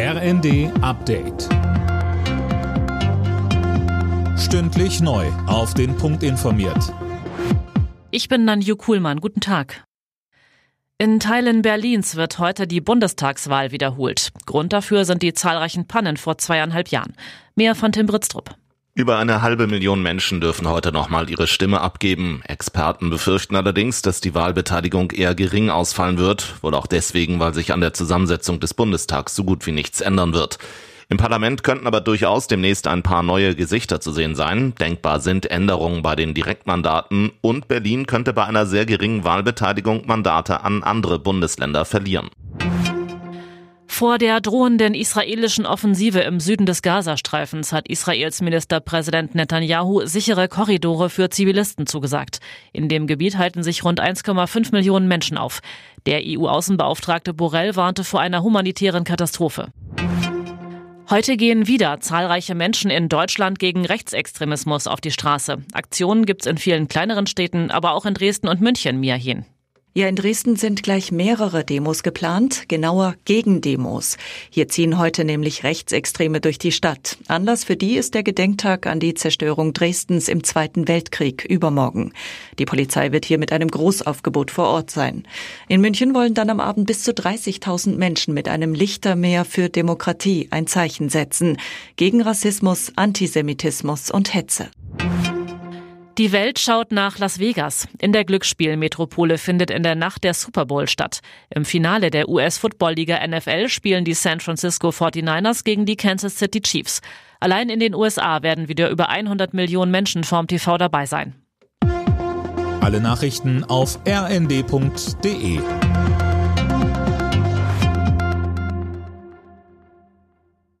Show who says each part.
Speaker 1: RND Update. Stündlich neu. Auf den Punkt informiert.
Speaker 2: Ich bin Nanju Kuhlmann. Guten Tag. In Teilen Berlins wird heute die Bundestagswahl wiederholt. Grund dafür sind die zahlreichen Pannen vor zweieinhalb Jahren. Mehr von Tim Britztrup.
Speaker 3: Über eine halbe Million Menschen dürfen heute nochmal ihre Stimme abgeben. Experten befürchten allerdings, dass die Wahlbeteiligung eher gering ausfallen wird, wohl auch deswegen, weil sich an der Zusammensetzung des Bundestags so gut wie nichts ändern wird. Im Parlament könnten aber durchaus demnächst ein paar neue Gesichter zu sehen sein. Denkbar sind Änderungen bei den Direktmandaten und Berlin könnte bei einer sehr geringen Wahlbeteiligung Mandate an andere Bundesländer verlieren.
Speaker 2: Vor der drohenden israelischen Offensive im Süden des Gazastreifens hat Israels Ministerpräsident Netanyahu sichere Korridore für Zivilisten zugesagt. In dem Gebiet halten sich rund 1,5 Millionen Menschen auf. Der EU-Außenbeauftragte Borrell warnte vor einer humanitären Katastrophe. Heute gehen wieder zahlreiche Menschen in Deutschland gegen Rechtsextremismus auf die Straße. Aktionen gibt's in vielen kleineren Städten, aber auch in Dresden und München, Miahin.
Speaker 4: Ja, in Dresden sind gleich mehrere Demos geplant, genauer Gegendemos. Hier ziehen heute nämlich Rechtsextreme durch die Stadt. Anlass für die ist der Gedenktag an die Zerstörung Dresdens im Zweiten Weltkrieg übermorgen. Die Polizei wird hier mit einem Großaufgebot vor Ort sein. In München wollen dann am Abend bis zu 30.000 Menschen mit einem Lichtermeer für Demokratie ein Zeichen setzen. Gegen Rassismus, Antisemitismus und Hetze.
Speaker 2: Die Welt schaut nach Las Vegas. In der Glücksspielmetropole findet in der Nacht der Super Bowl statt. Im Finale der US-Football-Liga NFL spielen die San Francisco 49ers gegen die Kansas City Chiefs. Allein in den USA werden wieder über 100 Millionen Menschen vorm TV dabei sein.
Speaker 1: Alle Nachrichten auf rnd.de